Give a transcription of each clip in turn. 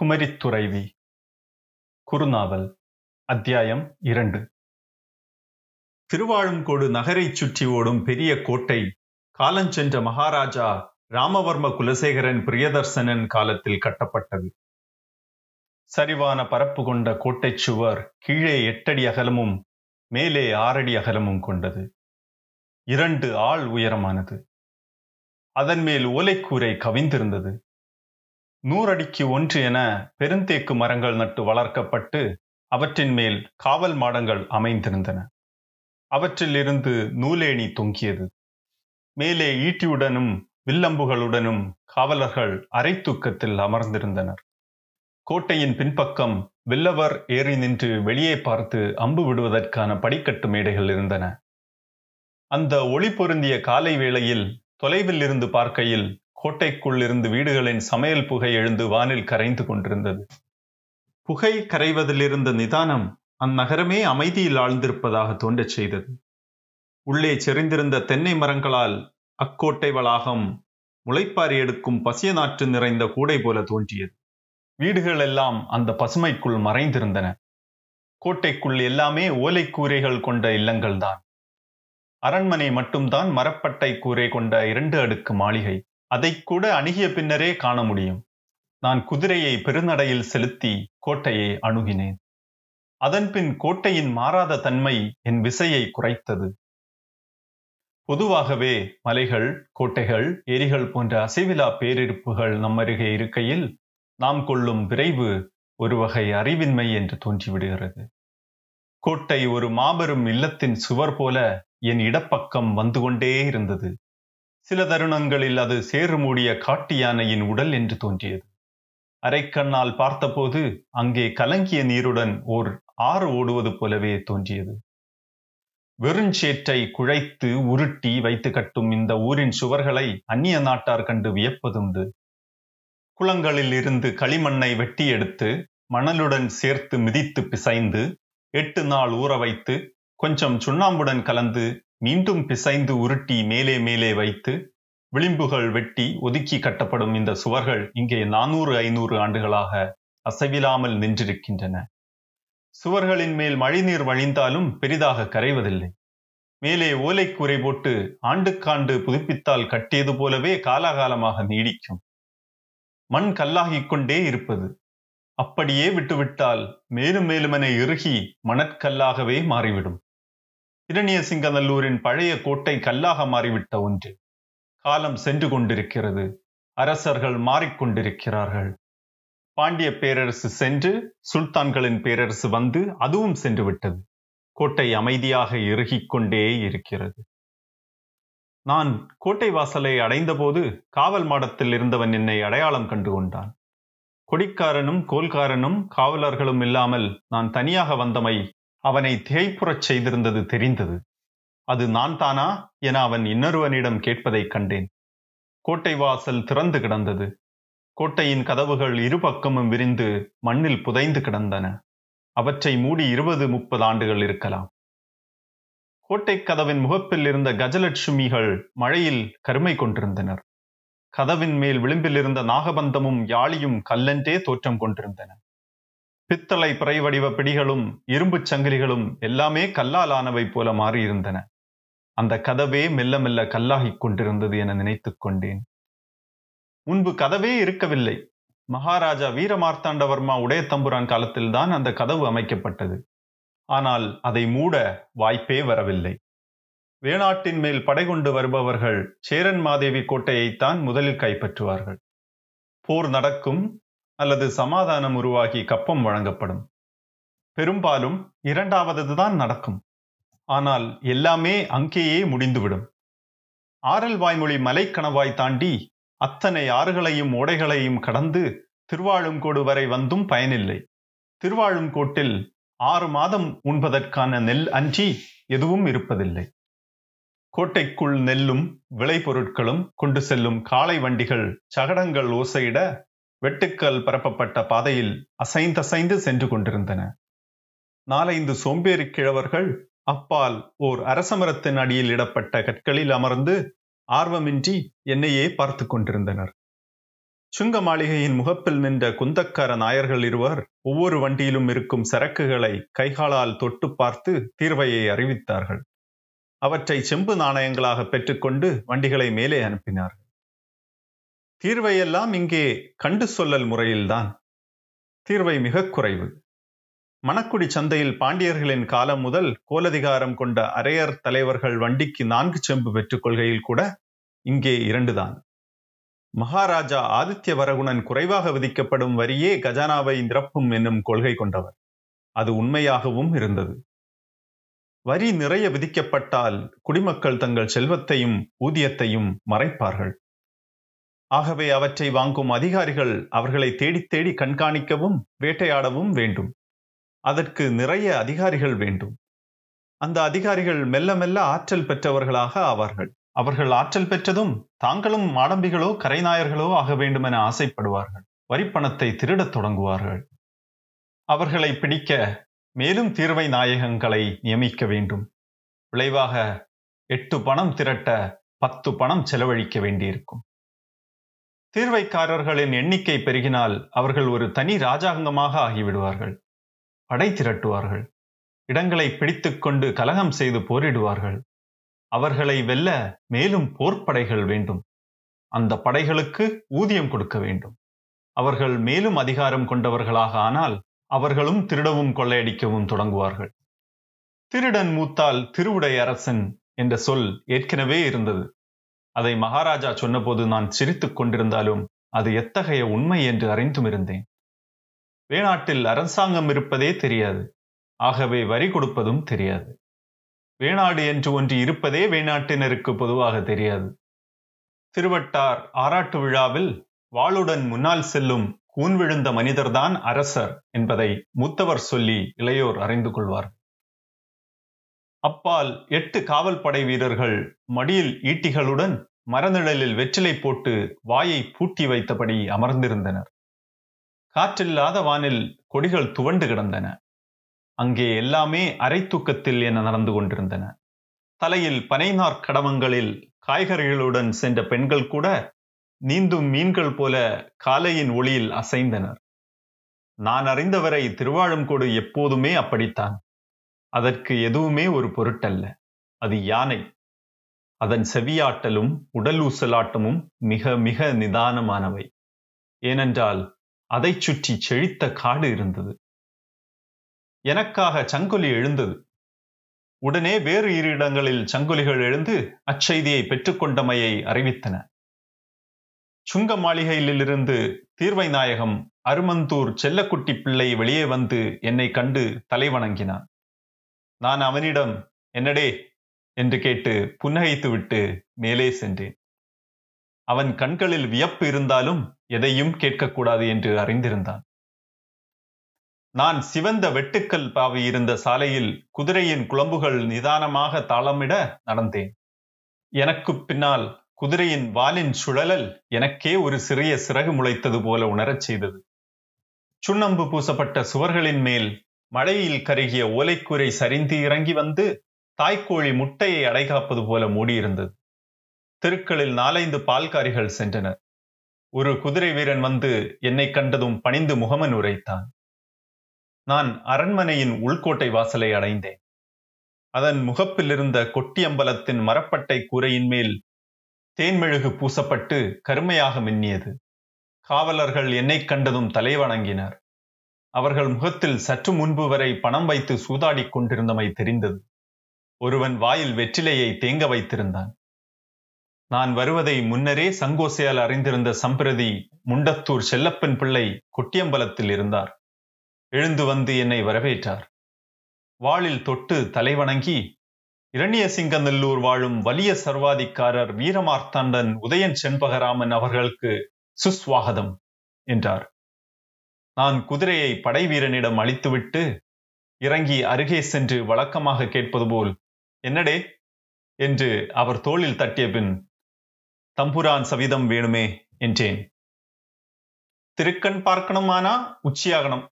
குமரித்துறைவி. குறுநாவல் அத்தியாயம் இரண்டு. திருவாழுங்கோடு நகரைச் சுற்றி ஓடும் பெரிய கோட்டை காலஞ்சென்ற மகாராஜா ராமவர்ம குலசேகரன் பிரியதர்சனன் காலத்தில் கட்டப்பட்டது. சரிவான பரப்பு கொண்ட கோட்டைச் சுவர் கீழே எட்டடி அகலமும் மேலே ஆறடி அகலமும் கொண்டது. இரண்டு ஆள் உயரமானது. அதன் மேல் ஓலைக்கூரை கவிந்திருந்தது. நூறடிக்கு ஒன்று என பெருந்தேக்கு மரங்கள் நட்டு வளர்க்கப்பட்டு அவற்றின் மேல் காவல் மாடங்கள் அமைந்திருந்தன. அவற்றில் இருந்து நூலேணி தொங்கியது. மேலே ஈட்டியுடனும் வில்லம்புகளுடனும் காவலர்கள் அரை தூக்கத்தில் அமர்ந்திருந்தனர். கோட்டையின் பின்பக்கம் வில்லவர் ஏறி நின்று வெளியே பார்த்து அம்பு விடுவதற்கான படிக்கட்டு மேடைகள் இருந்தன. அந்த ஒளி பொருந்திய காலை வேளையில் தொலைவில் இருந்து பார்க்கையில் கோட்டைக்குள் இருந்து வீடுகளின் சமையல் புகை எழுந்து வானில் கரைந்து கொண்டிருந்தது. புகை கரைவதிலிருந்த நிதானம் அந்நகரமே அமைதியில் ஆழ்ந்திருப்பதாக தோன்றச் செய்தது. உள்ளே செறிந்திருந்த தென்னை மரங்களால் அக்கோட்டை வளாகம் முளைப்பாரி எடுக்கும் பசிய நாற்று நிறைந்த கூடை போல தோன்றியது. வீடுகள் எல்லாம் அந்த பசுமைக்குள் மறைந்திருந்தன. கோட்டைக்குள் எல்லாமே ஓலை கூரைகள் கொண்ட இல்லங்கள்தான். அரண்மனை மட்டும்தான் மரப்பட்டை கூரை கொண்ட இரண்டு அடுக்கு மாளிகை. அதை கூட அணுகிய பின்னரே காண முடியும். நான் குதிரையை பெருநடையில் செலுத்தி கோட்டையை அணுகினேன். அதன்பின் கோட்டையின் மாறாத தன்மை என் விசையை குறைத்தது. பொதுவாகவே மலைகள் கோட்டைகள் ஏரிகள் போன்ற அசைவிலா பேரிருப்புகள் நம்மருகே இருக்கையில் நாம் கொள்ளும் விரைவு ஒரு வகை அறிவின்மை என்று தோன்றிவிடுகிறது. கோட்டை ஒரு மாபெரும் இல்லத்தின் சுவர் போல என் இடப்பக்கம் வந்து கொண்டே இருந்தது. சில தருணங்களில் அது சேறு மூடிய காட்டு யானையின் உடல் என்று தோன்றியது. அரைக்கண்ணால் பார்த்தபோது அங்கே கலங்கிய நீருடன் ஓர் ஆறு ஓடுவது போலவே தோன்றியது. வெறுஞ்சேற்றை குழைத்து உருட்டி வைத்து கட்டும் இந்த ஊரின் சுவர்களை அந்நிய நாட்டார் கண்டு வியப்பதுண்டு. குளங்களில் இருந்து களிமண்ணை வெட்டி எடுத்து மணலுடன் சேர்த்து மிதித்து பிசைந்து எட்டு நாள் ஊற வைத்து கொஞ்சம் சுண்ணாம்புடன் கலந்து மீண்டும் பிசைந்து உருட்டி மேலே மேலே வைத்து விளிம்புகள் வெட்டி ஒதுக்கி கட்டப்படும் இந்த சுவர்கள் இங்கே நானூறு ஐநூறு ஆண்டுகளாக அசைவிலாமல் நின்றிருக்கின்றன. சுவர்களின் மேல் மழைநீர் வழிந்தாலும் பெரிதாக கரைவதில்லை. மேலே ஓலைக்கூரை போட்டு ஆண்டுக்காண்டு புதுப்பித்தால் கட்டியது போலவே காலாகாலமாக நீடிக்கும். மண் கல்லாகிக் கொண்டே இருப்பது. அப்படியே விட்டுவிட்டால் மேலும் மேலுமென இறுகி மணற்கல்லாகவே மாறிவிடும். இரணிய சிங்கநல்லூரின் பழைய கோட்டை கல்லாக மாறிவிட்ட ஒன்று. காலம் சென்று கொண்டிருக்கிறது. அரசர்கள் மாறிக்கொண்டிருக்கிறார்கள் பாண்டிய பேரரசு சென்று சுல்தான்களின் பேரரசு வந்து அதுவும் சென்று விட்டது. கோட்டை அமைதியாக இறுகிக் கொண்டே இருக்கிறது. நான் கோட்டை வாசலை அடைந்தபோது காவல் மாடத்தில் இருந்தவன் என்னை அடையாளம் கண்டு கொண்டான். கொடிக்காரனும் கோல்காரனும் காவலர்களும் இல்லாமல் நான் தனியாக வந்தமை அவனை தேய்ப்புறச் செய்திருந்தது தெரிந்தது. அது நான் தானா? என அவன் இன்னொருவனிடம் கேட்பதைக் கண்டேன். கோட்டை வாசல் திறந்து கிடந்தது. கோட்டையின் கதவுகள் இரு பக்கமும் விரிந்து மண்ணில் புதைந்து கிடந்தன. அவற்றை மூடி இருபது முப்பது ஆண்டுகள் இருக்கலாம். கோட்டை கதவின் முகப்பில் இருந்த கஜலட்சுமிகள் மழையில் கருமை கொண்டிருந்தனர். கதவின் மேல் விளிம்பில் இருந்த நாகபந்தமும் யாழியும் கல்லென்றே தோற்றம் கொண்டிருந்தன. பித்தளை பிறை வடிவ பிடிகளும் இரும்புச் சங்கிலிகளும் எல்லாமே கல்லால் ஆனவை போல மாறியிருந்தன. அந்த கதவே மெல்ல மெல்ல கல்லாகிக் கொண்டிருந்தது என நினைத்துக் கொண்டேன். முன்பு கதவே இருக்கவில்லை. மகாராஜா வீரமார்த்தாண்டவர்மா உடைய தம்புரான் காலத்தில்தான் அந்த கதவு அமைக்கப்பட்டது. ஆனால் அதை மூட வாய்ப்பே வரவில்லை. வேணாட்டின் மேல் படை கொண்டு வருபவர்கள் சேரன் மாதேவி கோட்டையைத்தான் முதலில் கைப்பற்றுவார்கள். போர் நடக்கும் அல்லது சமாதானம் உருவாகி கப்பம் வழங்கப்படும். பெரும்பாலும் இரண்டாவதுதான் நடக்கும். ஆனால் எல்லாமே அங்கேயே முடிந்துவிடும். ஆரல் வாய்மொழி மலைக்கணவாய் தாண்டி அத்தனை ஆறுகளையும் ஓடைகளையும் கடந்து திருவாளுங்கோடு வரை வந்தும் பயனில்லை. திருவாளுங்கோட்டில் ஆறு மாதம் உண்பதற்கான நெல் அன்றி எதுவும் இருப்பதில்லை. கோட்டைக்குள் நெல்லும் விளைபொருட்களும் கொண்டு செல்லும் காளை வண்டிகள் சகடங்கள் ஓசையிட வெட்டுக்கல் பரப்பப்பட்ட பாதையில் அசைந்தசைந்து சென்று கொண்டிருந்தன. நாலைந்து சோம்பேறி கிழவர்கள் அப்பால் ஓர் அரசமரத்தின் அடியில் இடப்பட்ட கற்களில் அமர்ந்து ஆர்வமின்றி என்னையே பார்த்து கொண்டிருந்தனர். சுங்க மாளிகையின் முகப்பில் நின்ற குந்தக்கார நாயர்கள் இருவர் ஒவ்வொரு வண்டியிலும் இருக்கும் சரக்குகளை கைகாலால் தொட்டு பார்த்து தீர்வையை அறிவித்தார்கள். அவற்றை செம்பு நாணயங்களாக பெற்றுக்கொண்டு வண்டிகளை மேலே அனுப்பினார்கள். தீர்வையெல்லாம் இங்கே கண்டு சொல்லல் முறையில்தான். தீர்வை மிக குறைவு. மணக்குடி சந்தையில் பாண்டியர்களின் காலம் முதல் கோலதிகாரம் கொண்ட அரையர் தலைவர்கள் வண்டிக்கு நான்கு செம்பு பெற்றுக் கொள்கையில் கூட இங்கே இரண்டுதான். மகாராஜா ஆதித்ய வரகுணன் குறைவாக விதிக்கப்படும் வரியே கஜானாவை நிரப்பும் என்னும் கொள்கை கொண்டவர். அது உண்மையாகவும் இருந்தது. வரி நிறைய விதிக்கப்பட்டால் குடிமக்கள் தங்கள் செல்வத்தையும் ஊதியத்தையும் மறைப்பார்கள். ஆகவே அவற்றை வாங்கும் அதிகாரிகள் அவர்களை தேடி தேடி கண்காணிக்கவும் வேட்டையாடவும் வேண்டும். அதற்கு நிறைய அதிகாரிகள் வேண்டும். அந்த அதிகாரிகள் மெல்ல மெல்ல ஆற்றல் பெற்றவர்களாக ஆவார்கள். அவர்கள் ஆற்றல் பெற்றதும் தாங்களும் மாடம்பிகளோ கரைநாயர்களோ ஆக வேண்டுமென ஆசைப்படுவார்கள். வரிப்பணத்தை திருடத் தொடங்குவார்கள். அவர்களை பிடிக்க மேலும் தீர்வை நாயகங்களை நியமிக்க வேண்டும். விளைவாக எட்டு பணம் திரட்ட பத்து பணம் செலவழிக்க வேண்டியிருக்கும். தீர்வைக்காரர்களின் எண்ணிக்கை பெருகினால் அவர்கள் ஒரு தனி ராஜாங்கமாக ஆகிவிடுவார்கள். படை திரட்டுவார்கள். இடங்களை பிடித்துக்கொண்டு கலகம் செய்து போரிடுவார்கள். அவர்களை வெல்ல மேலும் போர்ப்படைகள் வேண்டும். அந்த படைகளுக்கு ஊதியம் கொடுக்க வேண்டும். அவர்கள் மேலும் அதிகாரம் கொண்டவர்களாக ஆனால் அவர்களும் திருடவும் கொள்ளையடிக்கவும் தொடங்குவார்கள். திருடன் மூத்தால் திருவுடை அரசன் என்ற சொல் ஏற்கனவே இருந்தது. அதை மகாராஜா சொன்னபோது நான் சிரித்துக் கொண்டிருந்தாலும் அது எத்தகைய உண்மை என்று அறிந்தும் இருந்தேன். வேணாட்டில் அரசாங்கம் இருப்பதே தெரியாது. ஆகவே வரி கொடுப்பதும் தெரியாது. வேணாடு என்று ஒன்று இருப்பதே வேணாட்டினருக்கு பொதுவாக தெரியாது. திருவட்டார் ஆராட்டு விழாவில் வாளுடன் முன்னால் செல்லும் கூன் விழுந்த மனிதர்தான் அரசர் என்பதை மூத்தவர் சொல்லி இளையோர் அறிந்து கொள்வார் அப்பால் எட்டு காவல் படை வீரர்கள் மடியில் ஈட்டிகளுடன் மரநிழலில் வெற்றிலை போட்டு வாயை பூட்டி வைத்தபடி அமர்ந்திருந்தனர். காற்றில்லாத வானில் கொடிகள் துவண்டு கிடந்தன. அங்கே எல்லாமே அரை தூக்கத்தில் என நடந்து கொண்டிருந்தன. தலையில் பனைநார் கடவங்களில் காய்கறிகளுடன் சென்ற பெண்கள் கூட நீந்தும் மீன்கள் போல காலையின் ஒளியில் அசைந்தனர். நான் அறிந்தவரை திருவாழம்கோடு எப்போதுமே அப்படித்தான். அதற்கு எதுவுமே ஒரு பொருட்டல்ல. அது யானை. அதன் செவியாட்டலும் உடல் ஊசலாட்டமும் மிக மிக நிதானமானவை. ஏனென்றால் அதை சுற்றி செழித்த காடு இருந்தது. எனக்காக சங்கொலி எழுந்தது. உடனே வேறு இரு இடங்களில் சங்கொலிகள் எழுந்து அச்செய்தியை பெற்றுக்கொண்டமையை அறிவித்தன. சுங்க மாளிகையிலிருந்து தீர்வை நாயகம் அருமந்தூர் செல்லக்குட்டி பிள்ளை வெளியே வந்து என்னை கண்டு தலைவணங்கினான். நான் அவனிடம் என்னடே? என்று கேட்டு புன்னகைத்துவிட்டு மேலே சென்றேன். அவன் கண்களில் வியப்பு இருந்தாலும் எதையும் கேட்கக்கூடாது என்று அறிந்திருந்தான். நான் சிவந்த வெட்டுக்கல் பாவி இருந்த சாலையில் குதிரையின் குழம்புகள் நிதானமாக தாளமிட நடந்தேன். எனக்கு பின்னால் குதிரையின் வாலின் சுழலல் எனக்கே ஒரு சிறிய சிறகு முளைத்தது போல உணரச் செய்தது. சுண்ணம்பு பூசப்பட்ட சுவர்களின் மேல் மழையில் கருகிய ஓலைக்கூரை சரிந்து இறங்கி வந்து தாய்க்கோழி முட்டையை அடைகாப்பது போல மூடியிருந்தது. தெருக்களில் நாலைந்து பால்காரிகள் சென்றனர். ஒரு குதிரை வீரன் வந்து என்னை கண்டதும் பணிந்து முகமன் உரைத்தான். நான் அரண்மனையின் உள்கோட்டை வாசலை அடைந்தேன். அதன் முகப்பில் இருந்த கொட்டியம்பலத்தின் மரப்பட்டை கூரையின் மேல் தேன்மெழுகு பூசப்பட்டு கருமையாக மின்னியது. காவலர்கள் என்னை கண்டதும் தலைவணங்கினர். அவர்கள் முகத்தில் சற்று முன்பு வரை பணம் வைத்து சூதாடிக் கொண்டிருந்தமை தெரிந்தது. ஒருவன் வாயில் வெற்றிலையை தேங்க வைத்திருந்தான். நான் வருவதை முன்னரே சங்கோசையால் அறிந்திருந்த சம்பிரதி முண்டத்தூர் செல்லப்பன் பிள்ளை கொட்டியம்பலத்தில் இருந்தார். எழுந்து வந்து என்னை வரவேற்றார். வாளில் தொட்டு தலைவணங்கி இரணியசிங்கநல்லூர் வாழும் வலிய சர்வாதிக்காரர் வீரமார்த்தாண்டன் உதயன் செண்பகராமன் அவர்களுக்கு சுஸ்வாகதம் என்றார். நான் குதிரையை படை வீரனிடம் அளித்துவிட்டு இறங்கி அருகே சென்று வழக்கமாக கேட்பது போல் என்னடே? என்று அவர் தோளில் தட்டிய பின் தம்புரான் சவிதம் வேணுமே? என்றேன். திருக்கண் பார்க்கணுமானா? உச்சியாகணும்.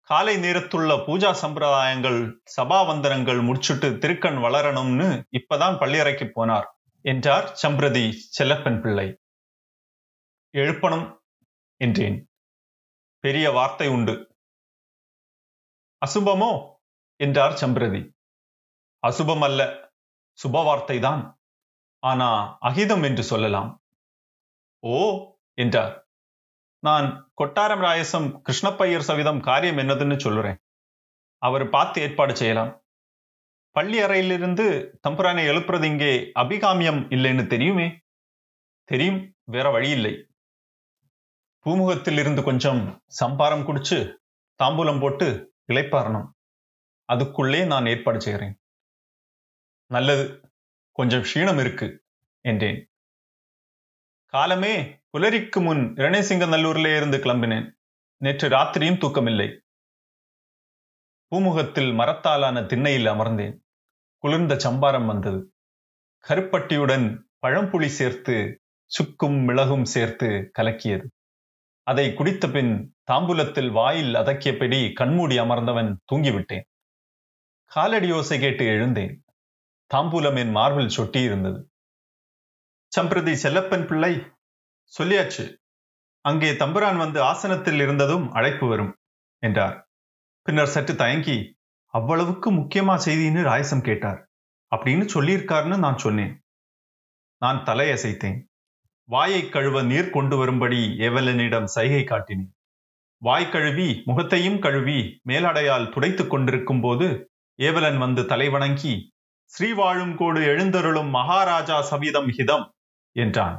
காலை நேரத்துள்ள பூஜா சம்பிரதாயங்கள் சபாவந்தனங்கள் முடிச்சுட்டு திருக்கண் வளரணும்னு இப்பதான் பள்ளியறைக்கு போனார் என்றார் சம்பிரதி செல்லப்பன் பிள்ளை. எழுப்பணும் என்றேன். பெரிய வார்த்தை உண்டு. அசுபமோ? என்றார் சம்பிரதி. அசுபம் அல்ல சுப வார்த்தைதான் ஆனா அகிதம் என்று சொல்லலாம். ஓ என்றார். நான் கொட்டாரம் ராயசம் கிருஷ்ணப்பையர் சவிதம் காரியம் என்னதுன்னு சொல்லுறேன் அவர் பார்த்து ஏற்பாடு செய்யலாம். பள்ளி அறையிலிருந்து தம்புரானை எழுப்புறது இங்கே அபிகாமியம் இல்லைன்னு தெரியுமே? தெரியும் வேற வழி இல்லை. பூமுகத்தில் இருந்து கொஞ்சம் சம்பாரம் குடிச்சு தாம்பூலம் போட்டு இழைப்பாரணும் அதுக்குள்ளே நான் ஏற்பாடு செய்கிறேன். நல்லது. கொஞ்சம் க்ஷீணம் இருக்கு என்றேன். காலமே புலரிக்கு முன் இரணேசிங்க நல்லூரிலே இருந்து கிளம்பினேன். நேற்று ராத்திரியும் தூக்கமில்லை. பூமுகத்தில் மரத்தாலான திண்ணையில் அமர்ந்தேன். குளிர்ந்த சம்பாரம் வந்தது. கருப்பட்டியுடன் பழம்புளி சேர்த்து சுக்கும் மிளகும் சேர்த்து கலக்கியது. அதை குடித்த பின் தாம்பூலத்தில் வாயில் அதக்கியபடி கண்மூடி அமர்ந்தவன் தூங்கிவிட்டேன். காலடி ஓசை கேட்டு எழுந்தேன். தாம்பூலம் என் மார்பில் சொட்டி இருந்தது சம்பிரதி செல்லப்பன் பிள்ளை சொல்லியாச்சு அங்கே தம்புரான் வந்து ஆசனத்தில் இருந்ததும் அழைப்பு வரும் என்றார். பின்னர் சற்று தயங்கி அவ்வளவுக்கு முக்கியமா செய்தின்னு ராயசம் கேட்டார். அப்படின்னு சொல்லியிருக்காருன்னு நான் சொன்னேன். நான் தலையசைத்தேன். வாயை கழுவ நீர் கொண்டு வரும்படி ஏவலனிடம் சைகை காட்டினேன். வாய் கழுவி முகத்தையும் கழுவி மேலடையால் துடைத்துக் கொண்டிருக்கும் போது ஏவலன் வந்து தலைவணங்கி ஸ்ரீவாழும் கோடு எழுந்தருளும் மகாராஜா சவிதம் ஹிதம் என்றான்.